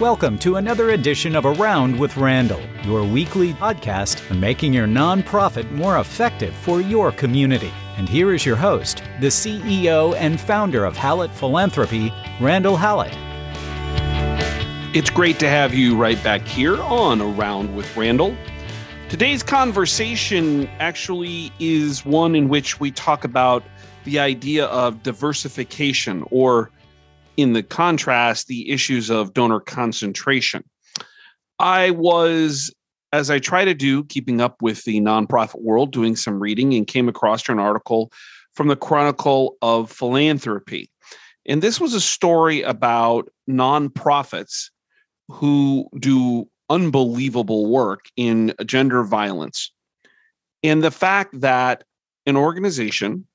Welcome to another edition of Around with Randall, your weekly podcast on making your nonprofit more effective for your community. And here is your host, the CEO and founder of Hallett Philanthropy, Randall Hallett. It's great to have you right back here on Around with Randall. Today's conversation actually is one in which we talk about the idea of diversification or in the contrast, the issues of donor concentration. I was, as I try to do, keeping up with the nonprofit world, doing some reading, and came across an article from the Chronicle of Philanthropy. And this was a story about nonprofits who do unbelievable work in gender violence. And the fact that an organization,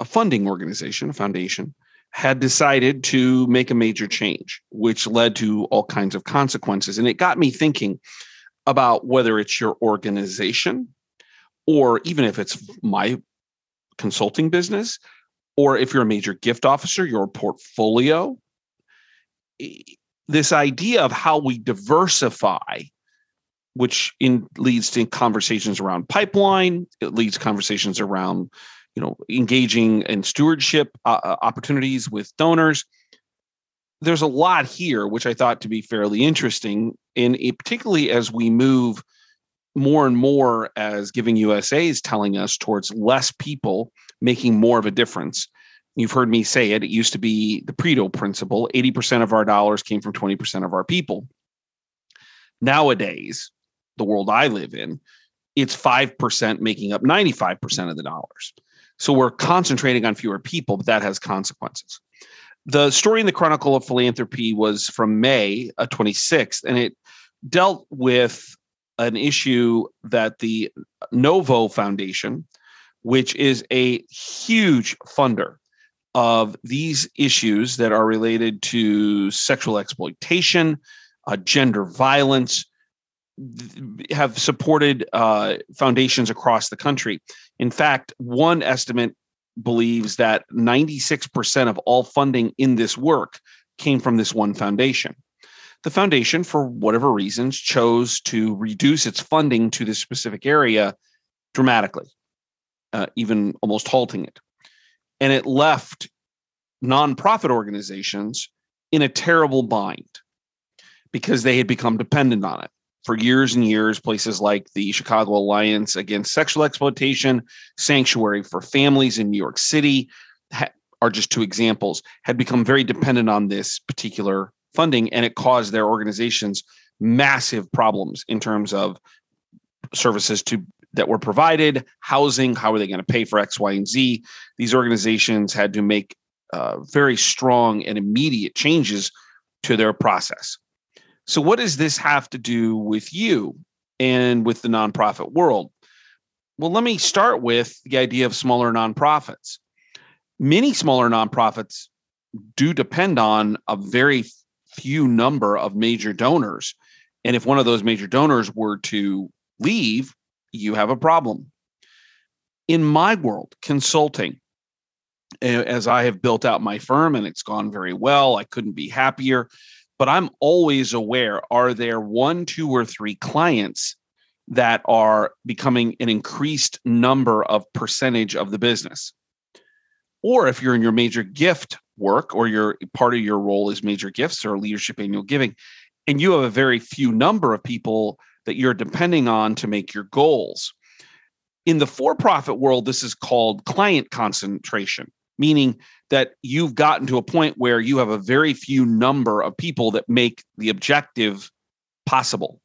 a funding organization, a foundation, had decided to make a major change, which led to all kinds of consequences. And it got me thinking about whether it's your organization or even if it's my consulting business or if you're a major gift officer, your portfolio. This idea of how we diversify, which in, leads to conversations around pipeline, it leads conversations around you know engaging in stewardship uh, uh, opportunities with donors. There's a lot here which i thought to be fairly interesting and particularly as we move more and more as giving usa is telling us towards less people making more of a difference. You've heard me say it it used to be the Pareto principle 80% of our dollars came from 20% of our people. Nowadays the world i live in it's 5% making up 95% of the dollars so we're concentrating on fewer people, but that has consequences. The story in the Chronicle of Philanthropy was from May uh, 26th, and it dealt with an issue that the Novo Foundation, which is a huge funder of these issues that are related to sexual exploitation, uh, gender violence, have supported uh, foundations across the country. In fact, one estimate believes that 96% of all funding in this work came from this one foundation. The foundation, for whatever reasons, chose to reduce its funding to this specific area dramatically, uh, even almost halting it. And it left nonprofit organizations in a terrible bind because they had become dependent on it for years and years, places like the Chicago Alliance Against Sexual Exploitation, Sanctuary for Families in New York City ha- are just two examples, had become very dependent on this particular funding, and it caused their organizations massive problems in terms of services to that were provided, housing, how are they going to pay for X, Y, and Z? These organizations had to make uh, very strong and immediate changes to their process. So, what does this have to do with you and with the nonprofit world? Well, let me start with the idea of smaller nonprofits. Many smaller nonprofits do depend on a very few number of major donors. And if one of those major donors were to leave, you have a problem. In my world, consulting, as I have built out my firm and it's gone very well, I couldn't be happier but I'm always aware are there one, two, or three clients that are becoming an increased number of percentage of the business? Or if you're in your major gift work or your part of your role is major gifts or leadership annual giving, and you have a very few number of people that you're depending on to make your goals. In the for profit world, this is called client concentration meaning that you've gotten to a point where you have a very few number of people that make the objective possible.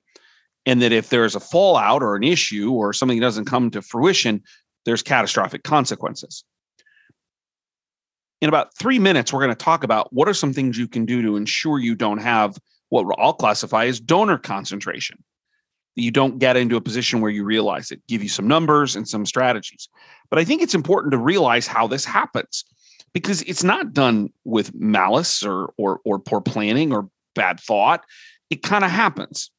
And that if there's a fallout or an issue or something doesn't come to fruition, there's catastrophic consequences. In about three minutes, we're going to talk about what are some things you can do to ensure you don't have what I'll classify as donor concentration you don't get into a position where you realize it, give you some numbers and some strategies. But I think it's important to realize how this happens because it's not done with malice or or or poor planning or bad thought. It kind of happens.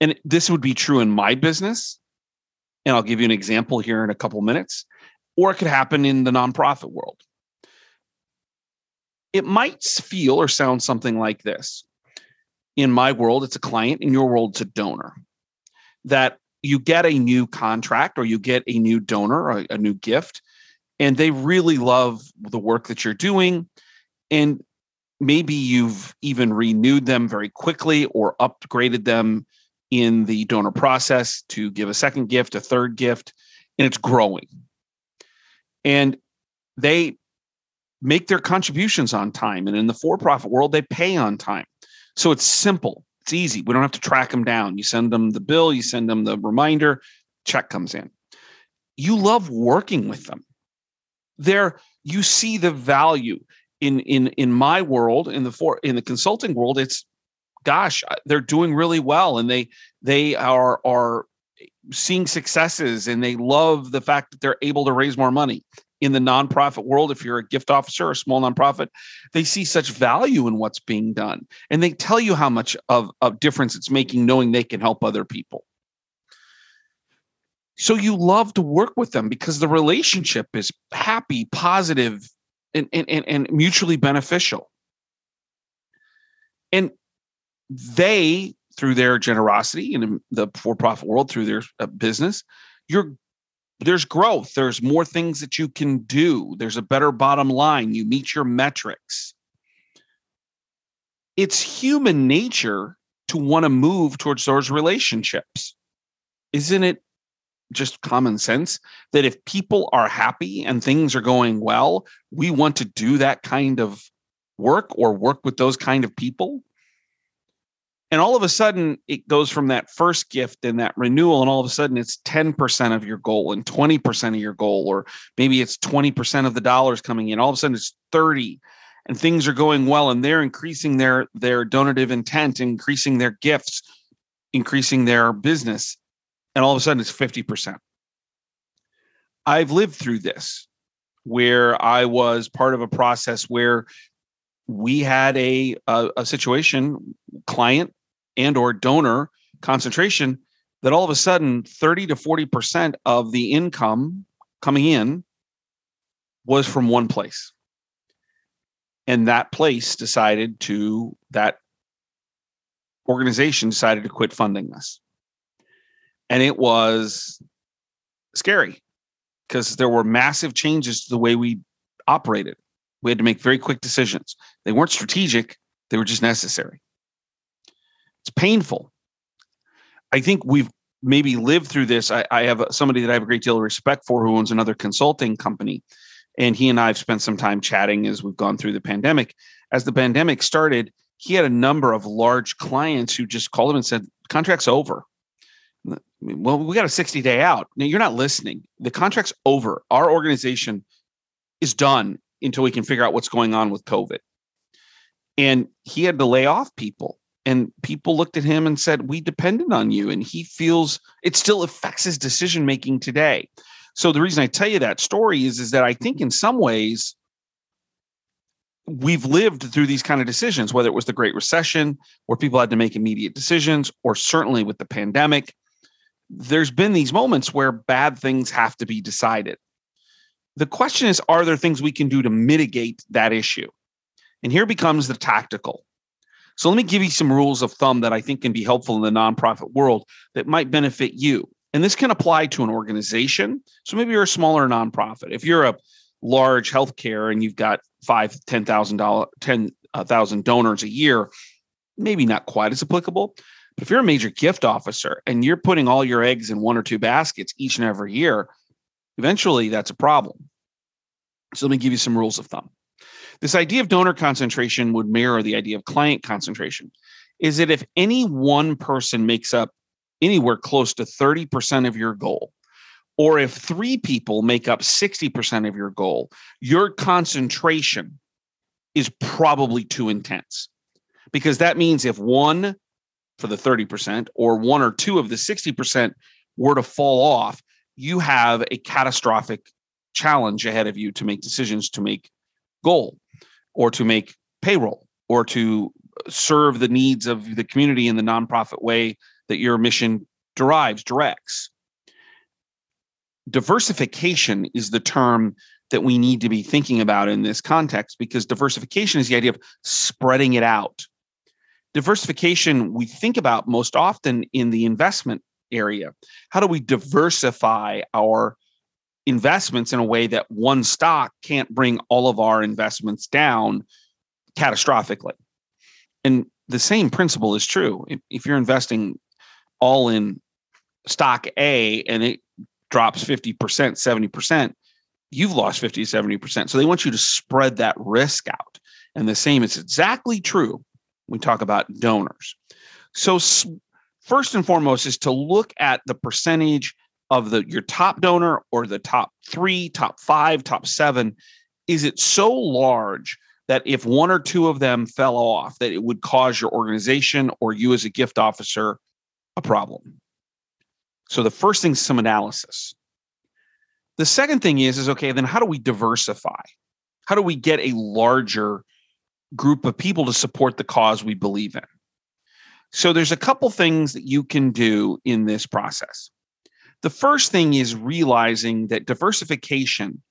And this would be true in my business. And I'll give you an example here in a couple minutes. Or it could happen in the nonprofit world. It might feel or sound something like this in my world, it's a client. In your world, it's a donor. That you get a new contract or you get a new donor, a, a new gift, and they really love the work that you're doing. And maybe you've even renewed them very quickly or upgraded them in the donor process to give a second gift, a third gift, and it's growing. And they make their contributions on time. And in the for profit world, they pay on time. So it's simple, it's easy. We don't have to track them down. You send them the bill, you send them the reminder, check comes in. You love working with them. There, you see the value in in in my world in the for in the consulting world it's gosh they're doing really well and they they are are seeing successes and they love the fact that they're able to raise more money in the nonprofit world if you're a gift officer or a small nonprofit they see such value in what's being done and they tell you how much of a difference it's making knowing they can help other people. So you love to work with them because the relationship is happy positive and, and, and and mutually beneficial. And they through their generosity in the for-profit world through their uh, business you're there's growth. There's more things that you can do. There's a better bottom line. You meet your metrics. It's human nature to want to move towards those relationships. Isn't it just common sense that if people are happy and things are going well we want to do that kind of work or work with those kind of people and all of a sudden it goes from that first gift and that renewal and all of a sudden it's 10% of your goal and 20% of your goal or maybe it's 20% of the dollars coming in. All of a sudden it's 30 and things are going well and they're increasing their their donative intent increasing their gifts increasing their business and all of a sudden it's 50% i've lived through this where i was part of a process where we had a, a, a situation client and or donor concentration that all of a sudden 30 to 40% of the income coming in was from one place. And that place decided to that organization decided to quit funding us and it was scary because there were massive changes to the way we operated. We had to make very quick decisions. They weren't strategic they were just necessary it's painful. I think we've maybe lived through this. I, I have somebody that I have a great deal of respect for who owns another consulting company. And he and I have spent some time chatting as we've gone through the pandemic. As the pandemic started, he had a number of large clients who just called him and said, contract's over. Well, we got a 60 day out. Now, you're not listening. The contract's over. Our organization is done until we can figure out what's going on with COVID. And he had to lay off people and people looked at him and said we depended on you. And he feels it still affects his decision making today. So the reason i tell you that story is is that i think in some ways we've lived through these kind of decisions whether it was the great recession where people had to make immediate decisions or certainly with the pandemic. There's been these moments where bad things have to be decided. The question is are there things we can do to mitigate that issue? And here becomes the tactical so let me give you some rules of thumb that I think can be helpful in the nonprofit world that might benefit you. And this can apply to an organization. So maybe you're a smaller nonprofit. If you're a large healthcare and you've got five, ten thousand dollar, ten uh, thousand donors a year, maybe not quite as applicable. But if you're a major gift officer and you're putting all your eggs in one or two baskets each and every year, eventually that's a problem. So let me give you some rules of thumb. This idea of donor concentration would mirror the idea of client concentration. Is that if any one person makes up anywhere close to 30% of your goal, or if three people make up 60% of your goal, your concentration is probably too intense. Because that means if one for the 30% or one or two of the 60% were to fall off, you have a catastrophic challenge ahead of you to make decisions to make goal or to make payroll or to serve the needs of the community in the nonprofit way that your mission derives, directs. Diversification is the term that we need to be thinking about in this context because diversification is the idea of spreading it out. Diversification we think about most often in the investment area. How do we diversify our investments in a way that one stock can't bring all of our investments down catastrophically? And the same principle is true. If, you're investing all in stock A and it drops 50%, 70%, you've lost 50 70%. So they want you to spread that risk out. And the same is exactly true when we talk about donors. So first and foremost is to look at the percentage of the your top donor or the top 3, top 5, top 7 is it so large that if one or two of them fell off that it would cause your organization or you as a gift officer a problem. So the first thing is some analysis. The second thing is is okay, then how do we diversify? How do we get a larger group of people to support the cause we believe in? So there's a couple things that you can do in this process. The first thing is realizing that diversification,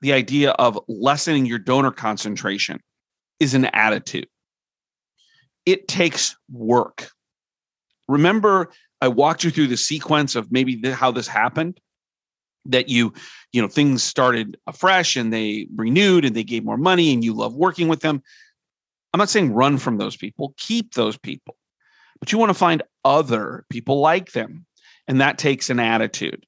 the idea of lessening your donor concentration, is an attitude. It takes work. Remember I walked you through the sequence of maybe the, how this happened that you you know things started afresh and they renewed and they gave more money and you love working with them i'm not saying run from those people keep those people but you want to find other people like them and that takes an attitude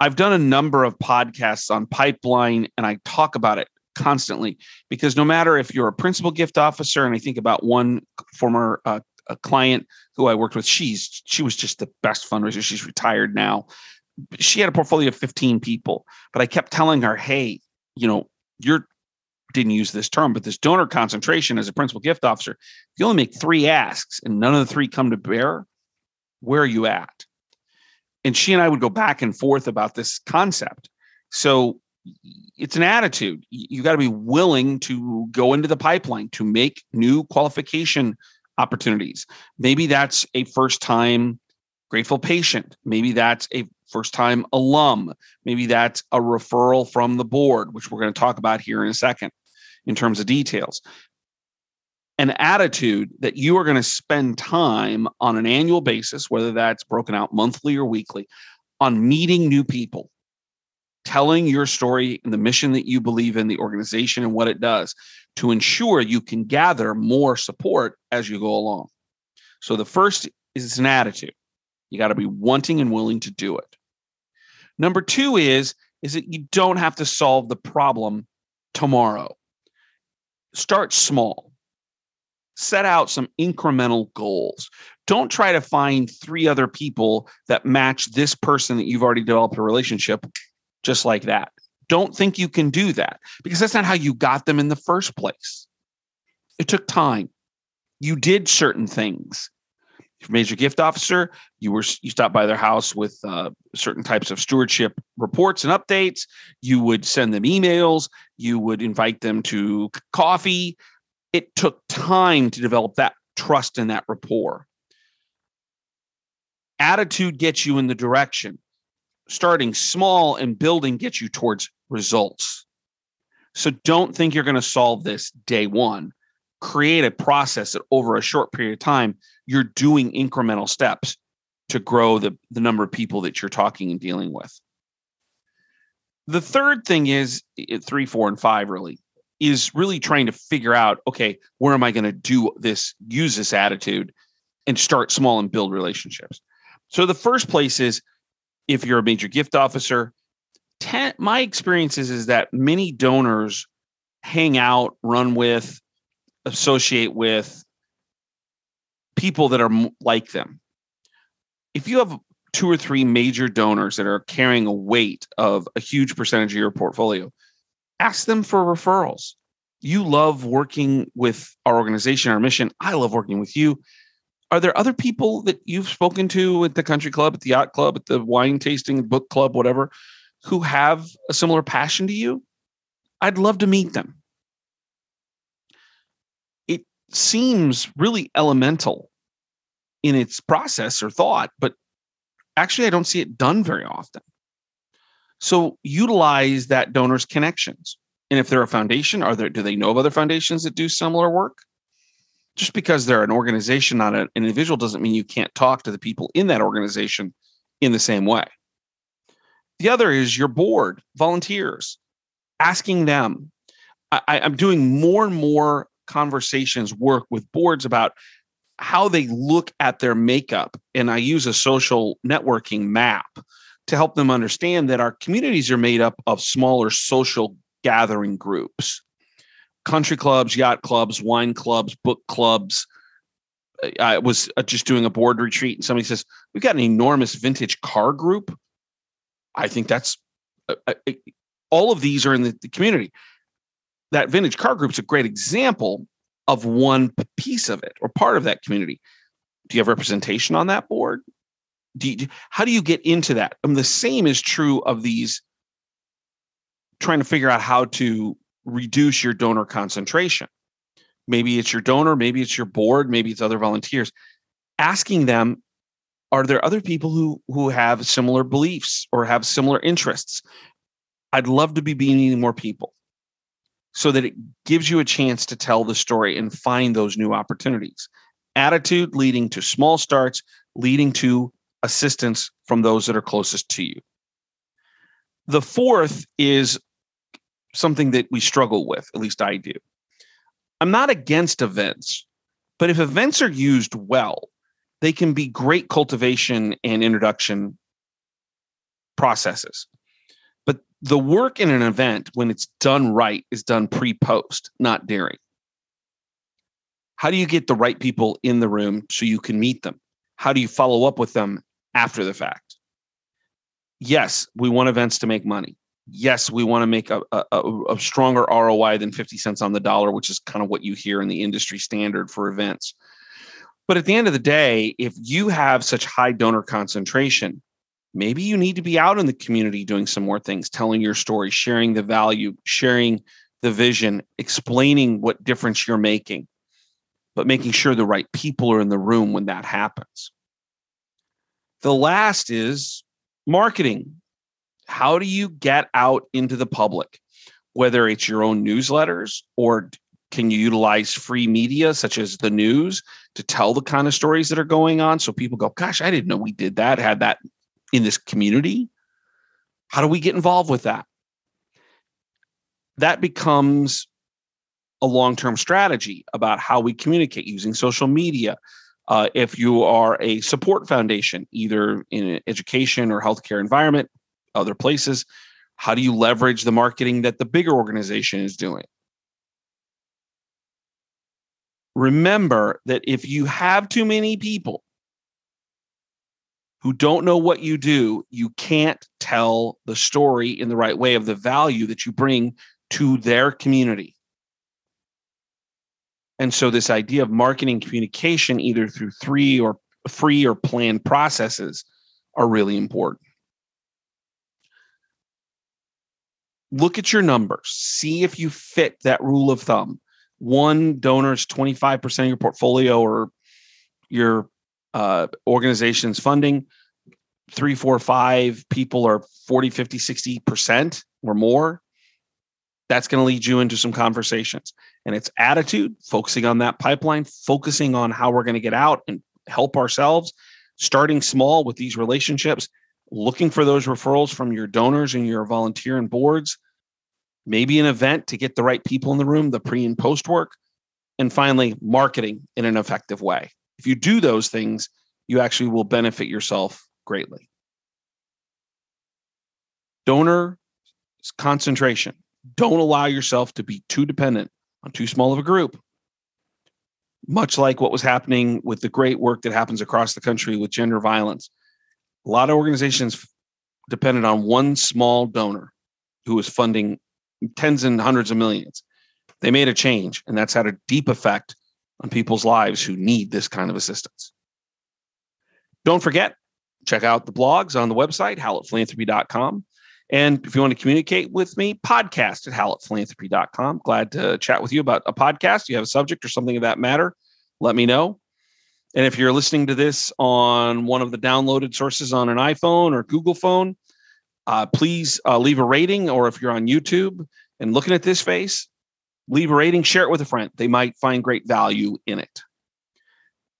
i've done a number of podcasts on pipeline and i talk about it constantly because no matter if you're a principal gift officer and i think about one former uh, client who I worked with. She's she was just the best fundraiser. She's retired now. She had a portfolio of 15 people, but I kept telling her, "Hey, you know, you're didn't use this term, but this donor concentration as a principal gift officer, if you only make three asks and none of the three come to bear, where are you at?" And she and I would go back and forth about this concept. So it's an attitude. You got to be willing to go into the pipeline to make new qualification opportunities. Maybe that's a first time grateful patient. Maybe that's a first time alum. Maybe that's a referral from the board, which we're going to talk about here in a second in terms of details. An attitude that you are going to spend time on an annual basis, whether that's broken out monthly or weekly, on meeting new people, telling your story and the mission that you believe in, the organization and what it does to ensure you can gather more support as you go along. So the first is an attitude. You got to be wanting and willing to do it. Number 2 is is that you don't have to solve the problem tomorrow. Start small. Set out some incremental goals. Don't try to find three other people that match this person that you've already developed a relationship just like that don't think you can do that because that's not how you got them in the first place. It took time. You did certain things. Major gift officer, you were you stopped by their house with uh, certain types of stewardship reports and updates. You would send them emails. You would invite them to coffee. It took time to develop that trust and that rapport. Attitude gets you in the direction starting small and building gets you towards results. So don't think you're going to solve this day one. Create a process that over a short period of time, you're doing incremental steps to grow the, the number of people that you're talking and dealing with. The third thing is three, four, and five really is really trying to figure out okay, where am I going to do this, use this attitude and start small and build relationships. So the first place is if you're a major gift officer. Ten, my experience is, is that many donors hang out, run with, associate with people that are like them. If you have two or three major donors that are carrying a weight of a huge percentage of your portfolio, ask them for referrals. You love working with our organization, our mission. I love working with you are there other people that you've spoken to at the country club, at the yacht club, at the wine tasting book club, whatever, who have a similar passion to you? I'd love to meet them. It seems really elemental in its process or thought, but actually, I don't see it done very often. So utilize that donor's connections. And if they're a foundation, are there do they know of other foundations that do similar work? just because they're an organization, not an individual, doesn't mean you can't talk to the people in that organization in the same way. The other is your board, volunteers, asking them. I, I'm doing more and more conversations, work with boards about how they look at their makeup. And I use a social networking map to help them understand that our communities are made up of smaller social gathering groups country clubs, yacht clubs, wine clubs, book clubs. I was uh, just doing a board retreat and somebody says, We've got an enormous vintage car group. I think that's uh, uh, all of these are in the community. That vintage car group is a great example of one piece of it or part of that community. Do you have representation on that board? Do you, how do you get into that? And the same is true of these trying to figure out how to reduce your donor concentration. Maybe it's your donor, maybe it's your board, maybe it's other volunteers. Asking them, are there other people who who have similar beliefs or have similar interests? I'd love to be meeting more people so that it gives you a chance to tell the story and find those new opportunities. Attitude leading to small starts, leading to assistance from those that are closest to you. The fourth is something that we struggle with, at least I do. I'm not against events, but if events are used well, they can be great cultivation and introduction processes. But the work in an event, when it's done right, is done pre post, not during. How do you get the right people in the room so you can meet them? How do you follow up with them after the fact? Yes, we want events to make money yes, we want to make a, a, a, stronger ROI than 50 cents on the dollar, which is kind of what you hear in the industry standard for events. But at the end of the day, if you have such high donor concentration, maybe you need to be out in the community doing some more things, telling your story, sharing the value, sharing the vision, explaining what difference you're making, but making sure the right people are in the room when that happens. The last is marketing. How do you get out into the public, whether it's your own newsletters or can you utilize free media such as the news to tell the kind of stories that are going on? So people go gosh i didn't know we did that had that in this community. How do we get involved with that? That becomes a long-term strategy about how we communicate using social media uh, if you are a support foundation either in an education or healthcare environment other places? How do you leverage the marketing that the bigger organization is doing? Remember that if you have too many people who don't know what you do, you can't tell the story in the right way of the value that you bring to their community. And so, this idea of marketing communication, either through three or free or planned processes, are really important. look at your numbers, see if you fit that rule of thumb. One donor is 25% of your portfolio or your uh, organization's funding. Three, four, five people are 40, 50, 60% or more. That's going to lead you into some conversations. And it's attitude, focusing on that pipeline, focusing on how we're going to get out and help ourselves, starting small with these relationships, looking for those referrals from your donors and your volunteer and boards, maybe an event to get the right people in the room, the pre and post work, and finally, marketing in an effective way. If you do those things, you actually will benefit yourself greatly. Donor concentration. Don't allow yourself to be too dependent on too small of a group. Much like what was happening with the great work that happens across the country with gender violence a lot of organizations depended on one small donor who was funding tens and hundreds of millions. They made a change, and that's had a deep effect on people's lives who need this kind of assistance. Don't forget, check out the blogs on the website, hallettphilanthropy.com. And if you want to communicate with me, podcast at hallettphilanthropy.com. Glad to chat with you about a podcast. You have a subject or something of that matter, let me know. And if you're listening to this on one of the downloaded sources on an iPhone or Google phone, uh, please uh, leave a rating. Or if you're on YouTube and looking at this face, leave a rating, share it with a friend. They might find great value in it.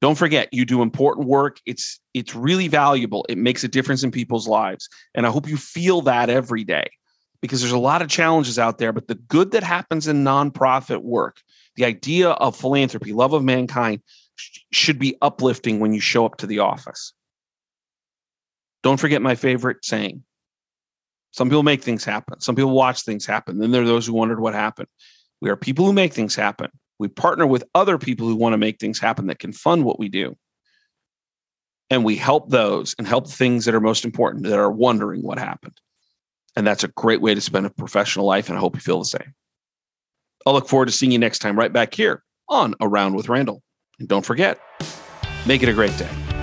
Don't forget, you do important work. It's it's really valuable. It makes a difference in people's lives. And I hope you feel that every day because there's a lot of challenges out there, but the good that happens in nonprofit work, the idea of philanthropy, love of mankind sh- should be uplifting when you show up to the office. Don't forget my favorite saying. Some people make things happen. Some people watch things happen. Then there are those who wondered what happened. We are people who make things happen. We partner with other people who want to make things happen that can fund what we do. And we help those and help things that are most important that are wondering what happened. And that's a great way to spend a professional life. And I hope you feel the same. I'll look forward to seeing you next time right back here on Around with Randall. And don't forget, make it a great day.